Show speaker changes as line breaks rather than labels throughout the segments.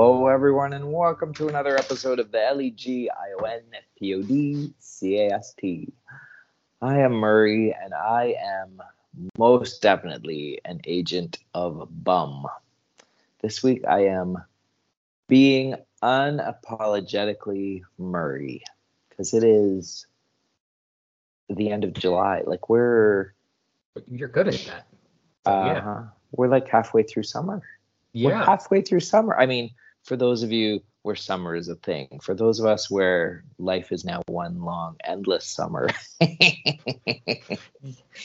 Hello, everyone, and welcome to another episode of the L E G I O N P O D C A S T. I am Murray, and I am most definitely an agent of bum. This week, I am being unapologetically Murray because it is the end of July. Like we're
You're good at that.
uh,
yeah.
we're like halfway through summer. We're
Yeah.
halfway through summer. I mean, for those of you where summer is a thing, for those of us where life is now one long, endless summer.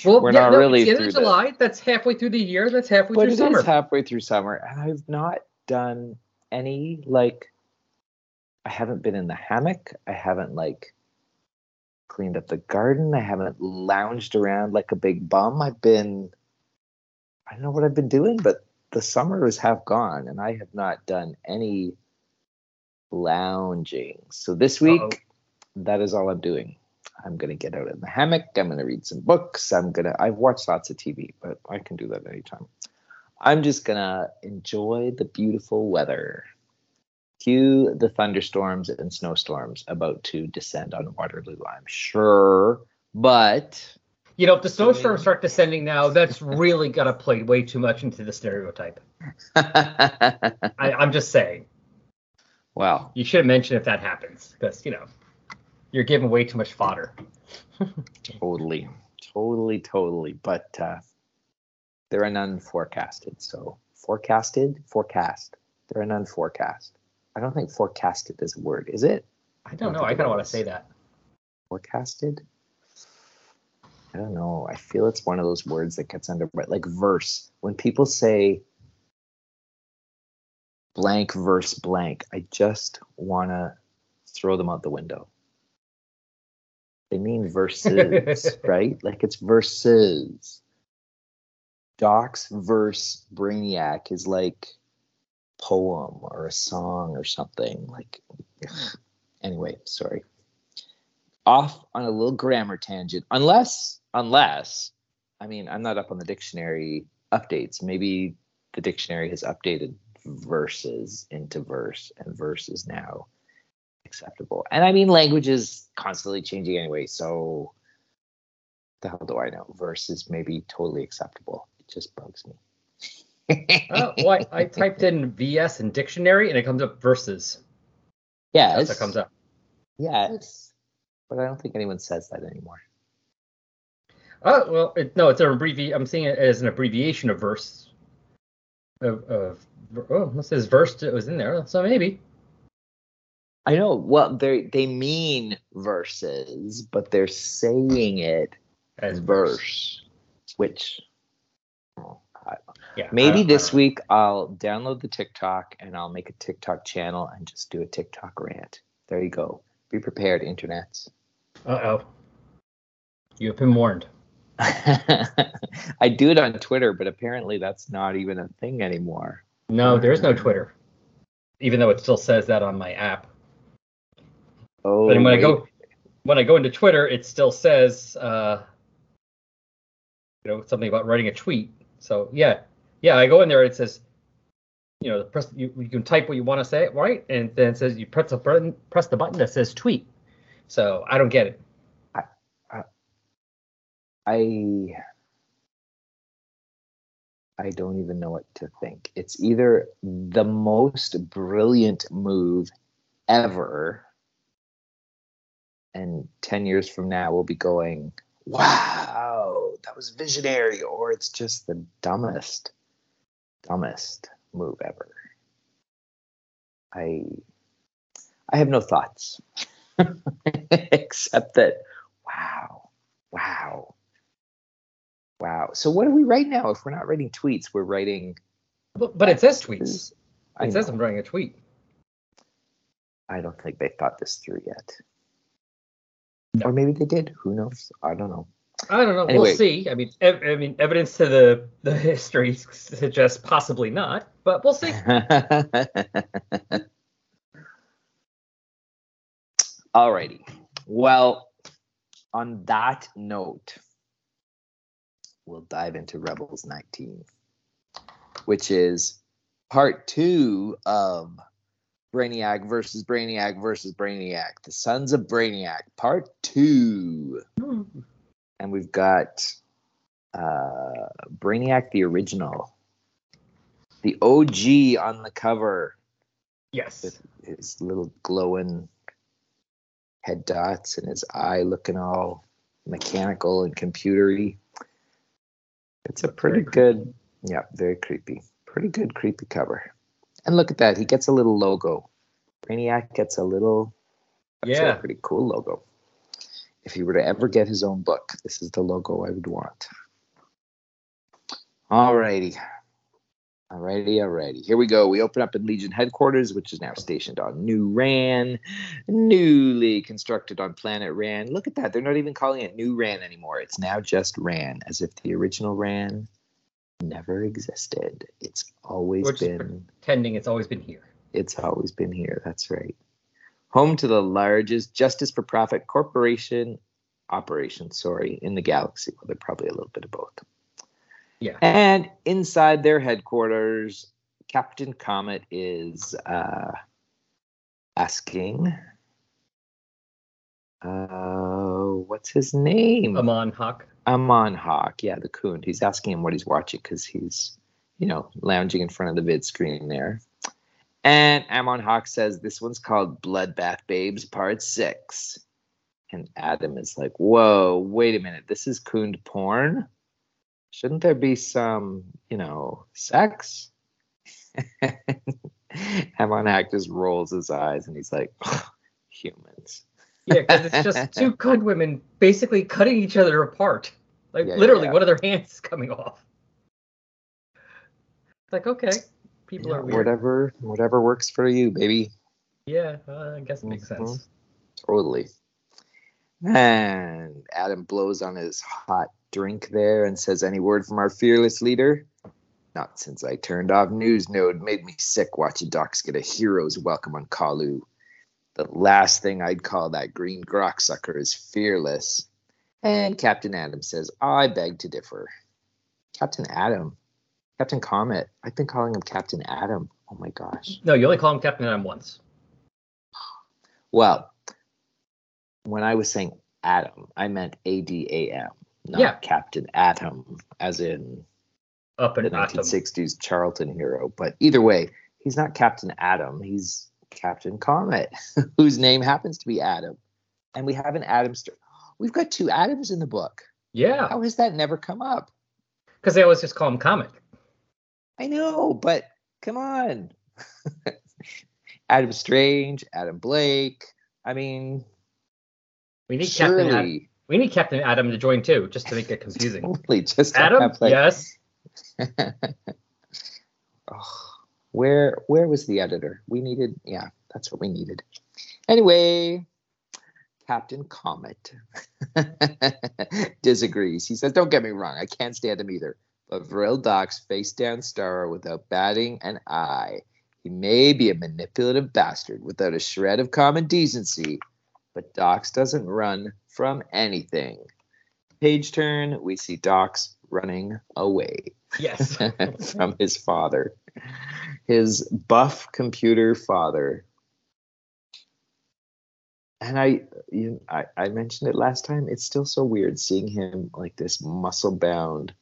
Well,
We're
yeah,
not
no,
really
it's the end of
the-
July. That's halfway through the year. That's halfway
but
through summer.
is halfway through summer, and I've not done any like. I haven't been in the hammock. I haven't like cleaned up the garden. I haven't lounged around like a big bum. I've been. I don't know what I've been doing, but the summer is half gone, and I have not done any lounging. So this week,
Uh-oh.
that is all I'm doing. I'm gonna get out in the hammock. I'm gonna read some books. I'm gonna. I've watched lots of TV, but I can do that anytime. I'm just gonna enjoy the beautiful weather. Cue the thunderstorms and snowstorms about to descend on Waterloo. I'm sure, but
You know, if the snowstorms start descending now, that's really gonna play way too much into the stereotype. I, I'm just saying.
well,
You should have mentioned if that happens, because you know, you're giving way too much fodder.
totally, totally, totally. But uh, they're an unforecasted. So forecasted, forecast. They're an unforecast. I don't think forecasted is a word, is it?
I don't
I
know. I kind of want to say that.
forecasted i don't know. I feel it's one of those words that gets under like verse. When people say blank verse blank i just want to throw them out the window. They mean verses right? Like it's verses. Dox verse brainiac is like poem or a song or something. Like ugh. anyway sorry off on a little grammar tangent unless unless i mean i'm not up on the dictionary updates. Maybe the dictionary has updated verses into verse and verse is now acceptable. And i mean language is constantly changing anyway so the hell do i know? Verse is maybe totally acceptable. It just bugs me.
Oh, well, I, I typed in VS in dictionary and it comes up verses.
yes.
That's what comes up.
yes but i don't think anyone says that anymore
Oh well, it, no, it's an abbrevi. I'm seeing it as an abbreviation of verse. Of, of oh, it says verse. It was in there, so maybe.
I know. Well, they they mean verses, but they're saying it
As
as verse, which oh,
Yeah.
Maybe this week I'll download the TikTok and I'll make a TikTok channel and just do a TikTok rant. There you go. Be prepared, internets.
Uh oh. You have been warned.
I do it on Twitter, but apparently that's not even a thing anymore.
No, there is no Twitter, even though it still says that on my app.
Oh,
But when I go when I go into Twitter, it still says uh, you know something about writing a tweet. So yeah, yeah, I go in there. It says you know press you, you can type what you want to say, right? And then it says you press the button press the button that says tweet. So I don't get it.
I I don't even know what to think. It's either the most brilliant move ever, and 10 years from now we'll be going, wow, that was visionary, or it's just the dumbest, dumbest move ever. I I have no thoughts. Except that, wow, wow. Wow. So what are we write now? If we're not writing tweets, we're writing.
But, but it says tweets.
I,
It says. I'm writing a tweet.
I don't think they thought this through yet.
No.
Or maybe they did. Who knows? I don't know.
I don't know.
Anyway.
We'll see. I mean, ev- I mean, evidence to the the history suggests possibly not, but we'll see.
Alrighty. Well, on that note, we'll dive into Rebels 19, which is part two of Brainiac versus Brainiac versus Brainiac, the Sons of Brainiac, part two. And we've got uh, Brainiac the original, the OG on the cover
Yes.
with his little glowing head dots and his eye looking all mechanical and computery. It's a pretty good, yeah, very creepy. Pretty good creepy cover. And look at that, he gets a little logo. Brainiac gets a little, actually a
Yeah.
pretty cool logo. If he were to ever get his own book, this is the logo I would want. Alrighty. Alrighty, alrighty. Here we go. We open up in Legion headquarters, which is now stationed on New Rann, newly constructed on planet Rann. Look at that. They're not even calling it New Rann anymore. It's now just Rann, as if the original Rann never existed. It's always
is
been
Pretending it's always been here.
it's always been here. That's right. Home to the largest justice for profit corporation operation, sorry, in the galaxy. Well, they're probably a little bit of both.
Yeah.
And inside their headquarters, Captain Comet is uh, asking, uh, what's his name?
Amon Hawk.
Amon Hawk, yeah, the Khund. He's asking him what he's watching because he's, you know, lounging in front of the vid screen there. And Amon Hawk says this one's called Bloodbath Babes Part Six. And Adam is like, "Whoa, wait a minute, this is Khund porn? Shouldn't there be some, you know, sex?" Amon Hawk just rolls his eyes and he's like, "Humans."
Yeah, because it's just two good women basically cutting each other apart. Like
Yeah,
literally,
yeah.
one of their hands is coming off. It's like okay, people
Yeah,
are weird.
whatever, whatever works for you, baby.
Yeah, uh, I guess it makes
Mhm.
sense.
Totally. And Adam blows on his hot drink there and says, Any word from our fearless leader? Not since I turned off News Node. Made me sick watching Dox get a hero's welcome on Colu. The last thing I'd call that green grok sucker is fearless. And Captain Adam says, I beg to differ. Captain Adam. Captain Comet. I've been calling him Captain Adam. Oh my gosh.
No, you only call him Captain Adam once.
Well, when I was saying Adam, I meant A D A M, not
Yeah.
Captain Atom, as in
Up
in
the Atom.
1960s Charlton hero. But either way, he's not Captain Atom. He's Captain Comet, whose name happens to be Adam. And we have an Adam story. We've got two Adams in the book.
Yeah,
How has that never come up?
because they always just call him Comet.
I know, but come on. Adam Strange, Adam Blake. I mean,
We need Captain Adam. We need Captain Adam to join too, just to make it confusing.
totally just
Adam,
like,
yes.
oh, where where was the editor? We needed, yeah, that's what we needed. Anyway, Captain Comet disagrees. He says, "Don't get me wrong, I can't stand him either. But Vril Dox face down Starro without batting an eye. He may be a manipulative bastard without a shred of common decency, but Dox doesn't run from anything." Page turn, we see Dox running away.
Yes.
from his father, his buff computer father. And I, you, I, I mentioned it last time. It's still so weird seeing him like this muscle-bound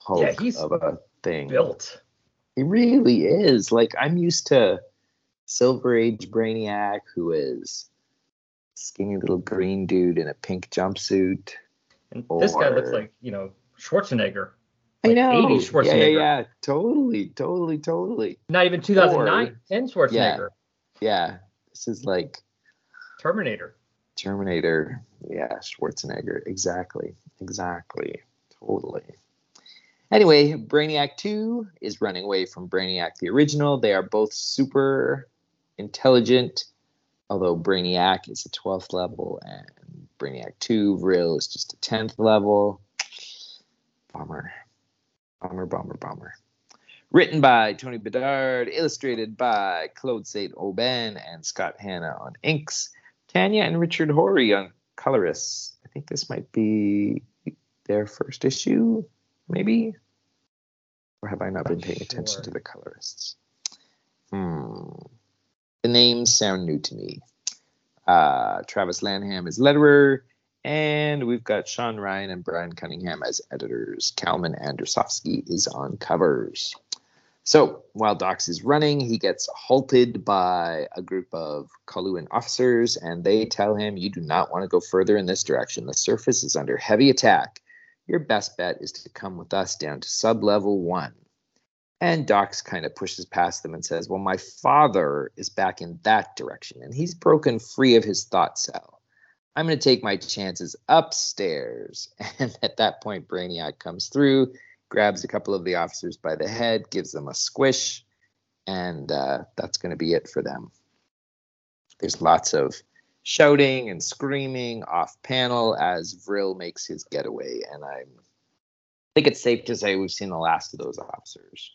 Hulk
Yeah, he's
of a thing.
Built.
He really is. Like I'm used to Silver Age Brainiac, who is skinny little green dude in a pink jumpsuit.
And this guy looks like, you know, Schwarzenegger.
I
Like
know.
80s
Yeah, yeah,
Schwarzenegger.
yeah. Totally, totally, totally.
Not even 2009,
Or-
10 Schwarzenegger.
Yeah. This is like
Terminator.
Terminator. Yeah, Schwarzenegger. Exactly. Exactly. Totally. Anyway, Brainiac 2 is running away from Brainiac the original. They are both super intelligent, although Brainiac is a 12th level and Brainiac 2, Vril is just a 10th level. Bummer. Bummer, bummer, bummer. Written by Tony Bedard, illustrated by Claude Saint Aubin and Scott Hanna on inks. Tanya and Richard Horie on colorists. I think this might be their first issue, maybe? Or have I not been paying attention to the colorists? Hmm. The names sound new to me. Uh, Travis Lanham is letterer, and we've got Sean Ryan and Brian Cunningham as editors. Kalman Andrasofszky is on covers. So while Dox is running, he gets halted by a group of Coluan officers, and they tell him, You do not want to go further in this direction. The surface is under heavy attack. Your best bet is to come with us down to sub level one. And Docs kind of pushes past them and says, Well, my father is back in that direction, and he's broken free of his thought cell. I'm going to take my chances upstairs. And at that point, Brainiac comes through, grabs a couple of the officers by the head, gives them a squish, and uh, that's going to be it for them. There's lots of shouting and screaming off panel as Vril makes his getaway, and I'm, I think it's safe to say we've seen the last of those officers.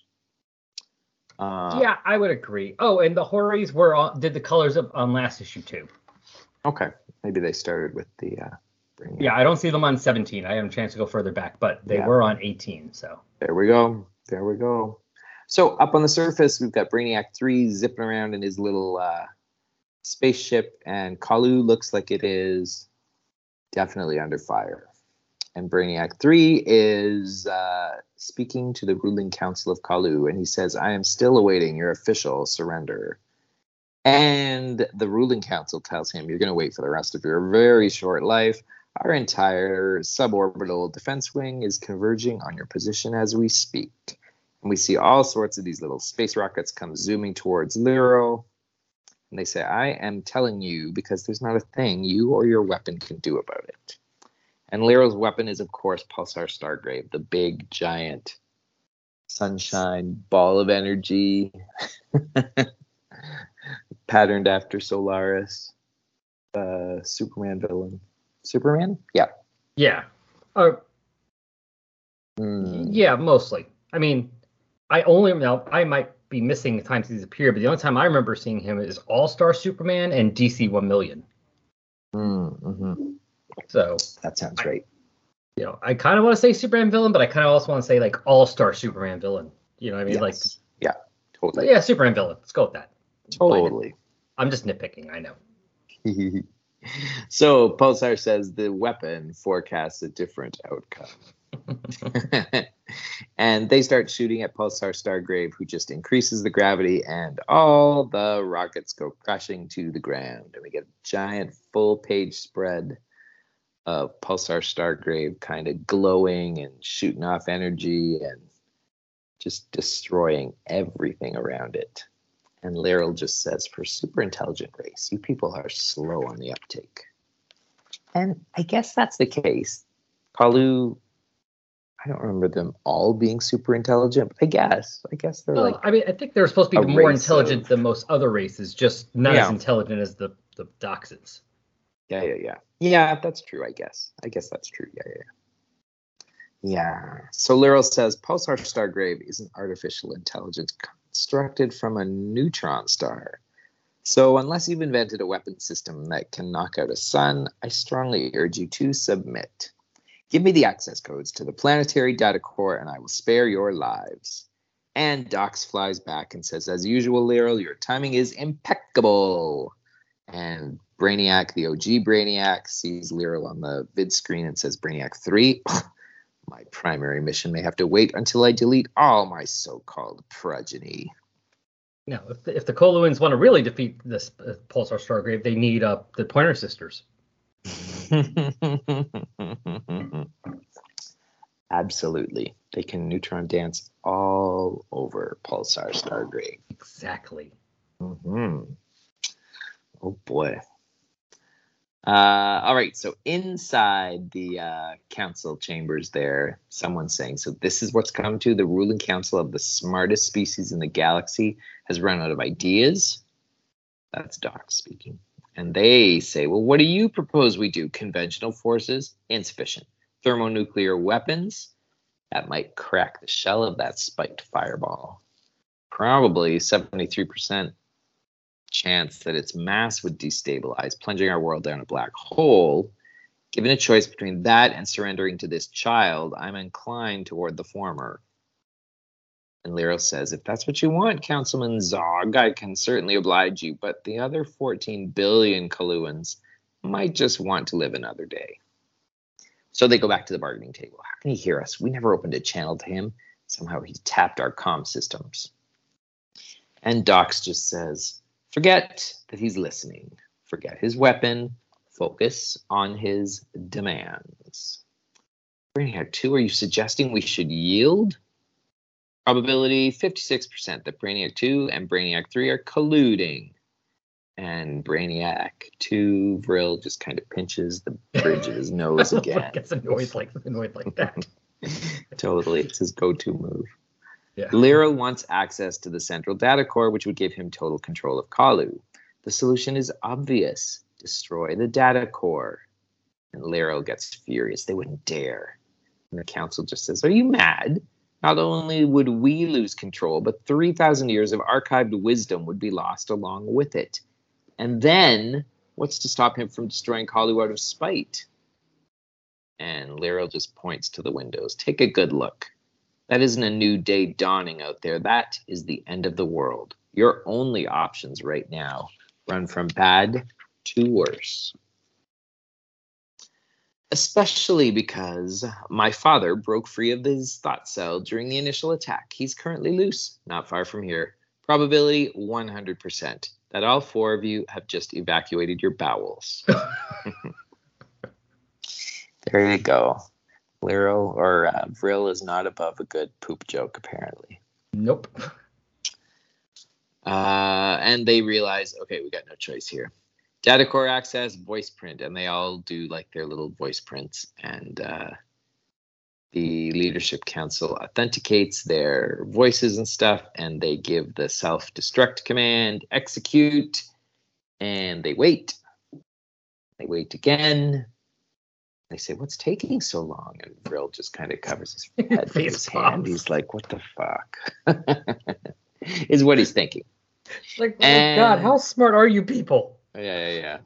Uh, yeah, I would agree. Oh, and the Hories were on, did the colors up on last issue too.
Okay, maybe they started with the. Uh,
yeah, I don't see them on 17. I have a chance to go further back, but they yeah. were on 18. So
there we go. There we go. So up on the surface, we've got Brainiac 3 zipping around in his little uh, spaceship, and Colu looks like it is definitely under fire. And Brainiac 3 is uh, speaking to the ruling council of Colu, and he says, I am still awaiting your official surrender. And the ruling council tells him, You're going to wait for the rest of your very short life. Our entire suborbital defense wing is converging on your position as we speak. And we see all sorts of these little space rockets come zooming towards Lyrl. And they say, I am telling you because there's not a thing you or your weapon can do about it. And Lyrl's weapon is, of course, Pulsar Stargrave, the big, giant sunshine ball of energy, patterned after Solaris, uh, Superman villain. Superman? Yeah.
Yeah. Uh, mm. Yeah, mostly. I mean, I only now I might be missing the times he's appeared, but the only time I remember seeing him is All Star Superman and DC One Million.
Mm, hmm
So
that sounds great.
You know, I kind of want to say Superman villain, but I kind of also want to say like All Star Superman villain. You know, what I mean, yes. like
yeah, totally.
Yeah, Superman villain. Let's go with that.
Totally.
I'm just nitpicking. I know.
so Pulsar says the weapon forecasts a different outcome. and they start shooting at Pulsar Stargrave, who just increases the gravity, and all the rockets go crashing to the ground. And we get a giant full page spread of Pulsar Stargrave kind of glowing and shooting off energy and just destroying everything around it. And Lyrl just says, for super intelligent race, you people are slow on the uptake. And I guess that's the case. Colu, I don't remember them all being super intelligent, but I guess. I guess they're well, like.
I mean, I think they're supposed to be more intelligent of, than most other races, just not yeah. as intelligent as the, the Doxes.
Yeah, yeah, yeah. Yeah, that's true, I guess. I guess that's true. Yeah, yeah, yeah. Yeah. So Lyrl says Pulsar Stargrave is an artificial intelligence constructed from a neutron star. So, unless you've invented a weapon system that can knock out a sun, I strongly urge you to submit. Give me the access codes to the planetary data core and I will spare your lives. And Dox flies back and says, As usual, Lyrl, your timing is impeccable. And Brainiac, the OG Brainiac, sees Lyrl on the vid screen and says, Brainiac 3. My primary mission may have to wait until I delete all my so-called progeny.
Now, if the, if the Coluans want to really defeat this uh, Pulsar Stargrave, they need uh, the Pointer Sisters.
Absolutely. They can neutron dance all over Pulsar Stargrave.
Exactly.
Mm-hmm. Oh boy. Uh, all right, so inside the uh, council chambers, there, someone's saying, "So this is what's come to the ruling council of the smartest species in the galaxy has run out of ideas." That's Doc speaking, and they say, "Well, what do you propose we do? Conventional forces insufficient. Thermonuclear weapons that might crack the shell of that spiked fireball. Probably seventy-three percent chance that its mass would destabilize, plunging our world down a black hole. Given a choice between that and surrendering to this child, I'm inclined toward the former. And Lyrl says, If that's what you want, Councilman Zog, I can certainly oblige you, but the other 14 billion Coluans might just want to live another day. So they go back to the bargaining table. How can he hear us? We never opened a channel to him. Somehow he tapped our comm systems. And Dox just says, Forget that he's listening. Forget his weapon. Focus on his demands. Brainiac 2, are you suggesting we should yield? Probability 56% that Brainiac 2 and Brainiac 3 are colluding. And Brainiac 2, Vril just kind of pinches the bridge of his nose again.
gets annoyed like annoyed like that.
totally. It's his go to move.
Yeah.
Lyrl wants access to the central data core, which would give him total control of Colu. The solution is obvious destroy the data core. And Lyrl gets furious. They wouldn't dare. And the council just says, Are you mad? Not only would we lose control, but 3,000 years of archived wisdom would be lost along with it. And then, what's to stop him from destroying Colu out of spite? And Lyrl just points to the windows. Take a good look. That isn't a new day dawning out there. That is the end of the world. Your only options right now run from bad to worse especially because my father broke free of his thought cell during the initial attack. He's currently loose, not far from here. Probability 100% that all four of you have just evacuated your bowels. there you go. Lyrl or uh, Vril is not above a good poop joke, apparently.
Nope.
Uh, and they realize, okay, we got no choice here. Data core access voice print and they all do like their little voice prints. And uh, the leadership council authenticates their voices and stuff and they give the self destruct command execute. And they wait. They wait again they say what's taking so long and Vril just kind of covers his head with his hand he's like what the fuck is what he's thinking
like oh god how smart are you people
yeah, yeah, yeah.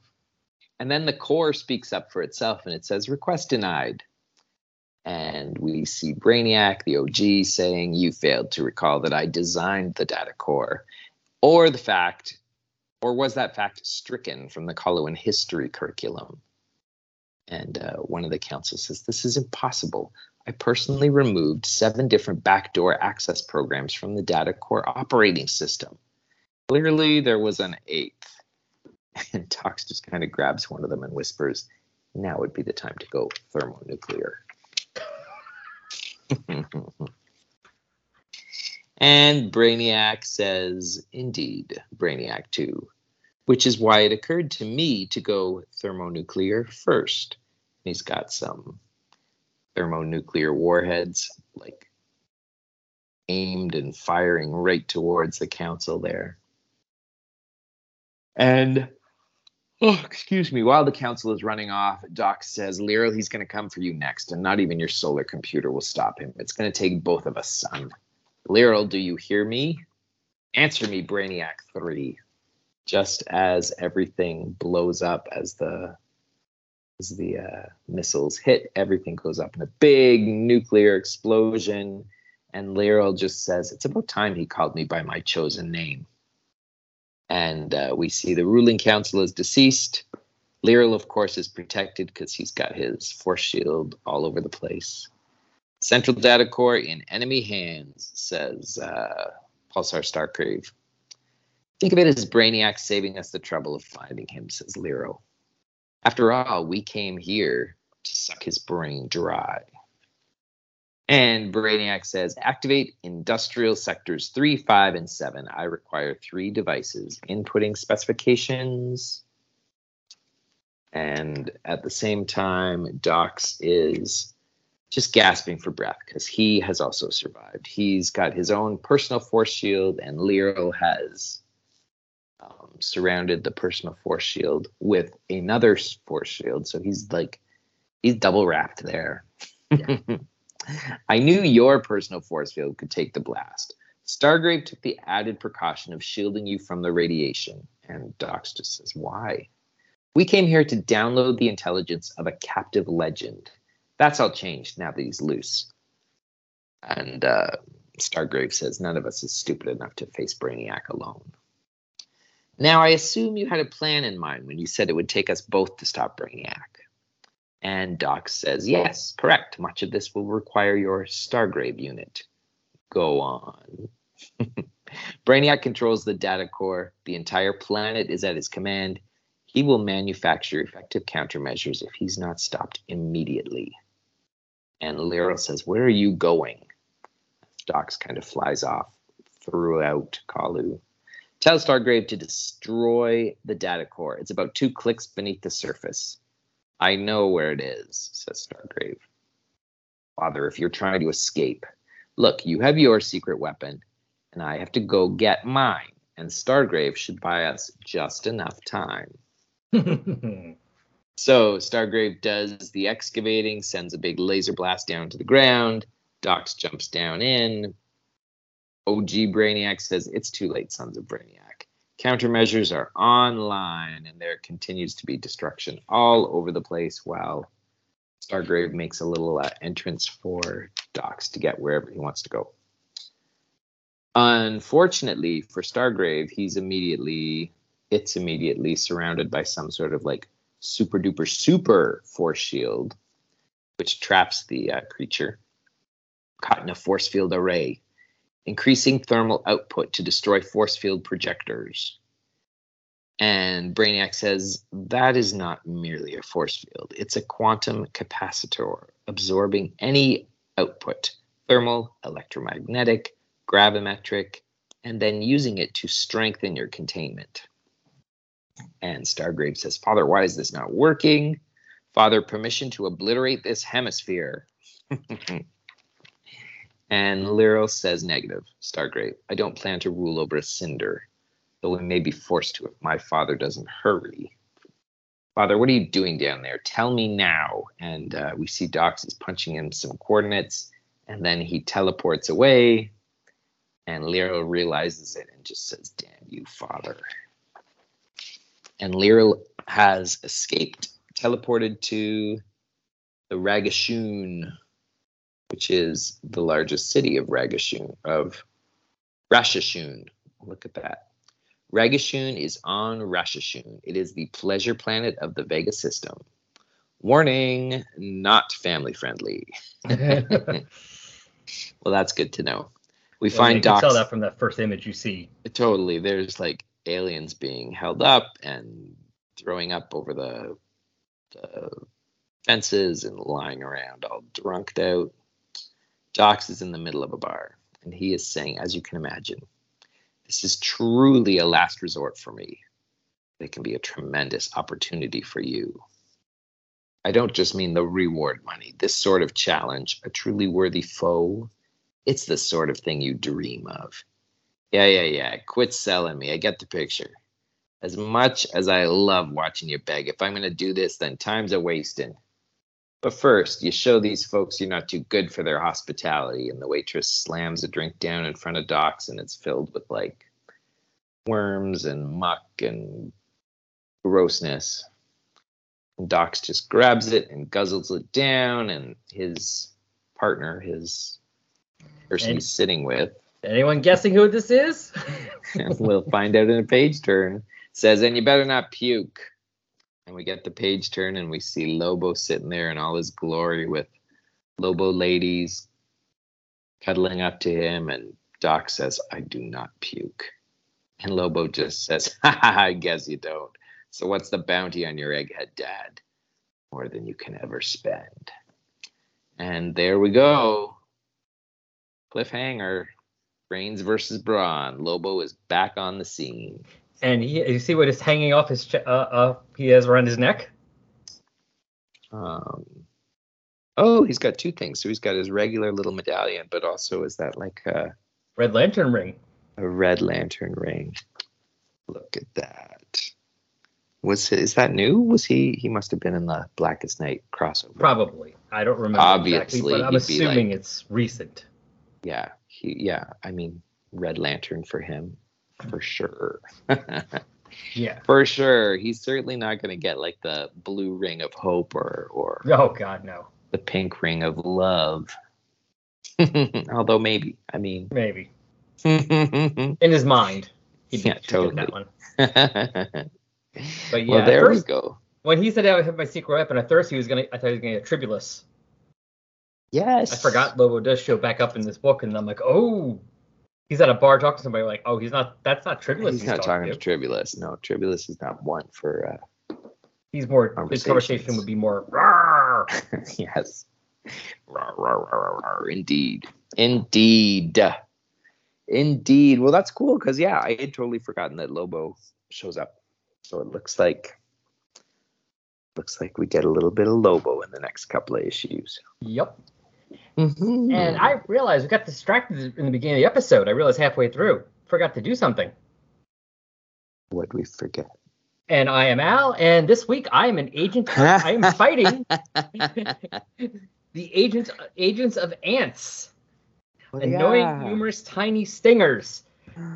And then the core speaks up for itself and it says request denied. And we see Brainiac, the OG, saying, You failed to recall that I designed the data core. Or the fact, or was that fact stricken from the Coluan history curriculum? And uh, one of the council says, This is impossible. I personally removed seven different backdoor access programs from the data core operating system. Clearly, there was an eighth. And Dox just kind of grabs one of them and whispers, Now would be the time to go thermonuclear. and Brainiac says, Indeed, Brainiac 2, which is why it occurred to me to go thermonuclear first. he's got some thermonuclear warheads, like aimed and firing right towards the council there. And Oh, excuse me. While the council is running off, Doc says, Lyrl, he's going to come for you next, and not even your solar computer will stop him. It's going to take both of us, son. Lyrl, do you hear me? Answer me, Brainiac 3. Just as everything blows up as the as the uh, missiles hit, everything goes up in a big nuclear explosion. And Lyrl just says, It's about time he called me by my chosen name and uh, we see the ruling council is deceased. Lyrl, of course, is protected because he's got his force shield all over the place. Central data core in enemy hands, says uh, Pulsar Stargrave. Think of it as Brainiac saving us the trouble of finding him, says Lyrl. After all, we came here to suck his brain dry. And Brainiac says, activate industrial sectors three, five, and seven. I require three devices. Inputting specifications. And at the same time, Dox is just gasping for breath because he has also survived. He's got his own personal force shield, and Lyrl has surrounded the personal force shield with another force shield. So he's like, he's double wrapped there. Yeah. I knew your personal force field could take the blast. Stargrave took the added precaution of shielding you from the radiation. And Dox just says, Why? We came here to download the intelligence of a captive legend. That's all changed now that he's loose. And uh, Stargrave says, None of us is stupid enough to face Brainiac alone. Now, I assume you had a plan in mind when you said it would take us both to stop Brainiac. And Doc says, Yes, correct. Much of this will require your Stargrave unit. Go on. Brainiac controls the data core. The entire planet is at his command. He will manufacture effective countermeasures if he's not stopped immediately. And Lyrl says, Where are you going? Dox kind of flies off throughout Colu. Tell Stargrave to destroy the data core. It's about two clicks beneath the surface. I know where it is, says Stargrave. Father, if you're trying to escape, look, you have your secret weapon, and I have to go get mine. And Stargrave should buy us just enough time. so Stargrave does the excavating, sends a big laser blast down to the ground. Dox jumps down in. OG Brainiac says it's too late, sons of Brainiac. Countermeasures are online, and there continues to be destruction all over the place while Stargrave makes a little uh, entrance for Dox to get wherever he wants to go. Unfortunately for Stargrave, he's immediately, it's immediately surrounded by some sort of like super duper super force shield, which traps the uh, creature caught in a force field array, increasing thermal output to destroy force field projectors. And Brainiac says that is not merely a force field, it's a quantum capacitor absorbing any output thermal, electromagnetic, gravimetric, and then using it to strengthen your containment. And Stargrave says, Father, why is this not working? Father, permission to obliterate this hemisphere. And Lyrl says negative. Stargrave. I don't plan to rule over a cinder, though we may be forced to if my father doesn't hurry. Father, what are you doing down there? Tell me now. And uh, we see Dox is punching him some coordinates, and then he teleports away. And Lyrl realizes it and just says, Damn you, father. And Lyrl has escaped, teleported to the Ragashun which is the largest city of Ragashun of Rashashun. Look at that. Ragashun is on Rashashun. It is the pleasure planet of the Vega system. Warning, not family friendly. well, that's good to know. We well, find
you can tell that from that first image you see.
Totally. There's like aliens being held up and throwing up over the, the fences and lying around all drunked out. Dox is in the middle of a bar, and he is saying, as you can imagine, this is truly a last resort for me. It can be a tremendous opportunity for you. I don't just mean the reward money. This sort of challenge, a truly worthy foe, it's the sort of thing you dream of. Yeah, yeah, yeah. Quit selling me. I get the picture. As much as I love watching you beg, if I'm going to do this, then time's a wasting. But first, you show these folks you're not too good for their hospitality, and the waitress slams a drink down in front of Dox, and it's filled with like worms and muck and grossness. And Dox just grabs it and guzzles it down, and his partner, his person he's sitting with.
Anyone guessing who this is?
we'll find out in a page turn. Says, and you better not puke and we get the page turn and we see Lobo sitting there in all his glory with Lobo ladies cuddling up to him and Doc says, I do not puke. And Lobo just says, I guess you don't. So what's the bounty on your egghead dad? More than you can ever spend. And there we go. Cliffhanger. Brains versus Brawn. Lobo is back on the scene.
And he, you see what is hanging off his, uh, uh, he has around his neck?
Um, oh, he's got two things. So he's got his regular little medallion, but also is that like a
red lantern ring?
A red lantern ring. Look at that. Was is that new? Was he? He must have been in the Blackest Night crossover.
Probably. I don't remember Obviously, exactly, but I'm assuming like, it's recent.
Yeah. He. Yeah. I mean, Red Lantern for him for sure.
yeah,
for sure. He's certainly not going to get like the blue ring of hope or or
oh god no,
the pink ring of love. Although maybe, I mean,
Maybe in his mind, be
Yeah,
get that
totally.
one. But yeah,
well, there
first,
we go.
when he said I would have my secret weapon, at first he was gonna, I thought he was gonna get Tribulus.
Yes,
I forgot Lobo does show back up in this book, and I'm like, oh, he's at a bar talking to somebody. Like, oh, he's not. That's not Tribulus.
He's not talking to Tribulus. No, Tribulus is not one for.
Uh, He's more. His conversation would be more.
Yes. Rawr, rawr, rawr. Indeed. Indeed. Indeed. Well, that's cool because yeah, I had totally forgotten that Lobo shows up. So it looks like looks like we get a little bit of Lobo in the next couple of issues.
Yep.
Mhm.
And I realized we got distracted in the beginning of the episode. I realized halfway through, forgot to do something.
what we forget.
And I am Al, and this week I am an agent. I am fighting the agents agents of ants, annoying
Yeah.
numerous tiny stingers.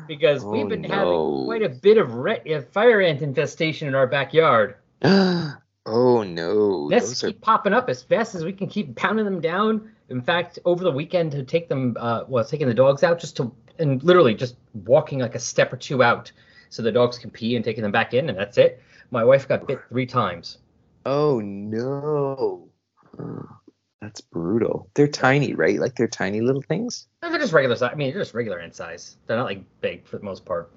Because we've
Oh,
been
no.
having quite a bit of re- fire ant infestation in our backyard.
oh no.
Nests
Those are
keep popping up as fast as we can keep pounding them down. In fact, over the weekend to take them, uh, well, taking the dogs out just to, and literally just walking like a step or two out so the dogs can pee and taking them back in, and that's it. My wife got bit three times.
Oh no. That's brutal. They're tiny, right? Like they're tiny little things.
No, They're just regular size. I mean, they're just regular in size. They're not like big for the most part,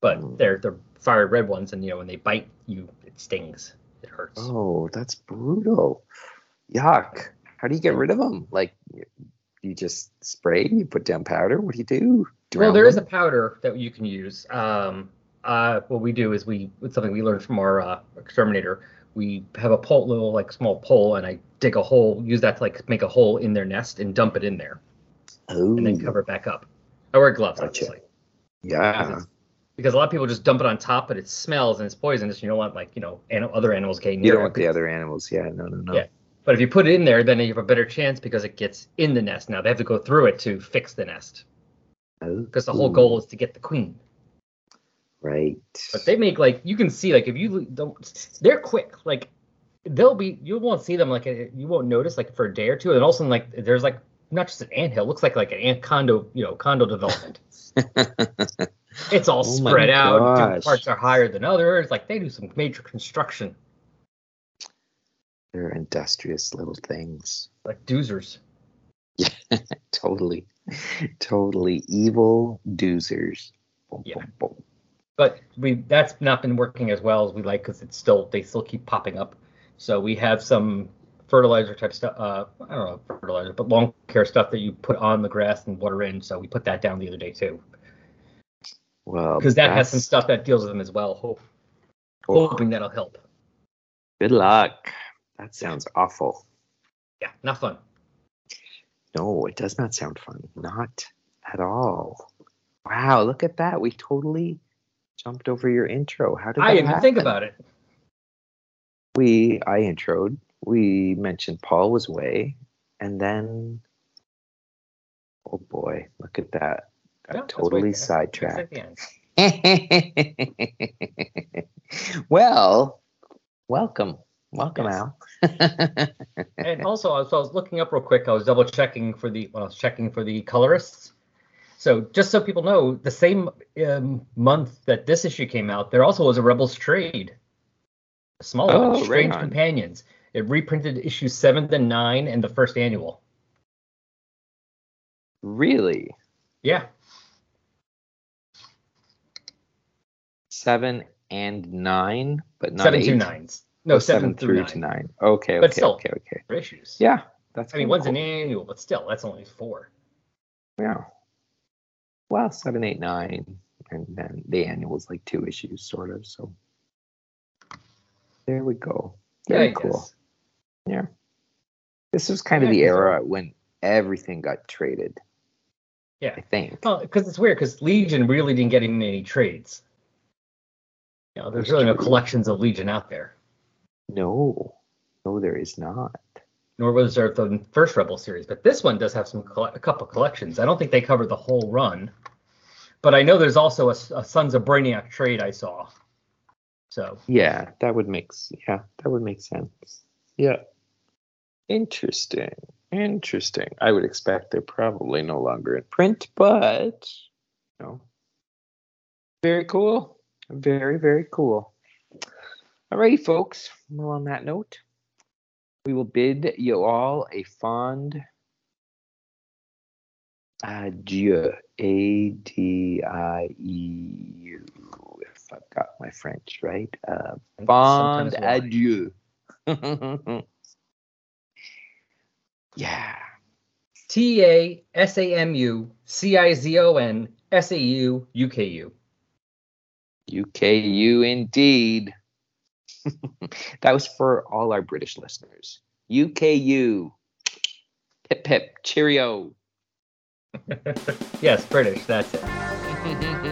but
Mm.
they're they're fire red ones, and you know when they bite you, it stings. It hurts.
Oh, that's brutal. Yuck. How do you get rid of them? Like, you just spray? You put down powder? What do you do?
well,
Drown
there is a powder that you can use. Um, uh, what we do is we it's something we learned from our uh, exterminator. We have a pole, little like small pole, and I dig a hole, use that to like make a hole in their nest and dump it in there,
Oh,
and then cover it back up. I wear gloves,
Gotcha.
obviously,
yeah.
because a lot of people just dump it on top, but it smells and it's poisonous. You don't want like you know an- other animals getting
You don't want the other animals. Yeah, no, no, no.
Yeah. But if you put it in there, then you have a better chance because it gets in the nest. Now they have to go through it to fix the nest
Oh,
because the whole goal is to get the queen.
Right.
But they make like you can see like if you don't, they're quick. Like they'll be you won't see them like eh, you won't notice like for a day or two, and all of a sudden like there's like not just an ant hill, it looks like like an ant condo you know condo development. It's all
Oh
spread out. parts are higher than others. Like they do some major construction,
They're industrious little things.
like doozers.
Yeah, Totally. Totally evil doozers. Boom,
Yeah.
boom, boom.
but we that's not been working as well as we like because it's still they still keep popping up. So we have some fertilizer type stuff. Uh, I don't know fertilizer, but lawn care stuff that you put on the grass and water in. So we put that down the other day too
Well,
because that has some stuff that deals with them as well. Hope,
oh,
hoping that'll help.
Good luck. That sounds awful.
Yeah, not fun.
No, it does not sound fun. Not at all. Wow, look at that. We totally jumped over your intro. How did
I didn't even think about it.
We I introed. We mentioned Paul was away, and then oh boy, look at that. Got
that's
totally
way- that's at
sidetracked. well, welcome. Welcome,
Yes.
Al.
And also, I was, I was looking up real quick. I was double checking for the when I was checking for the colorists. So just so people know, the same um, month that this issue came out, there also was a Rebels trade, a small
Oh,
one, Strange
on.
Companions. It reprinted issues seven to nine and the first annual.
really?
Yeah,
Seven and nine, but not
seven
eight.
to nines. No,
oh,
seven, through
through
nine
to nine. Okay,
But
okay,
still.
okay, okay.
issues.
Yeah, that's.
I mean, one's
cool.
an annual, but still, that's only four.
Yeah. Well, seven, eight, nine, and then the annual is like two issues, sort of. So there we go. Very
I
cool.
guess.
Yeah. This was kind of the era when everything got traded.
Yeah.
I think.
Well, because it's weird because Legion really didn't get in any trades. You know, there's really no collections of Legion out there.
No, no, there is not.
nor was there the first Rebel series. But this one does have some a couple collections. I don't think they cover the whole run, but I know there's also a, a Sons of Brainiac trade I saw. So
Yeah, that would make yeah, that would make sense. Yeah. Interesting. Interesting. I would expect they're probably no longer in print, but you know, very cool. Very, very cool. Alrighty, folks. Well, on that note, we will bid you all a fond adieu. A D I E U. If I've got my French right. Uh, fond adieu. yeah.
T A S A M U C I Z O N S A U U K U.
U K U indeed. that was for all our British listeners. UKU. Pip pip. Cheerio.
Yes, British. That's it.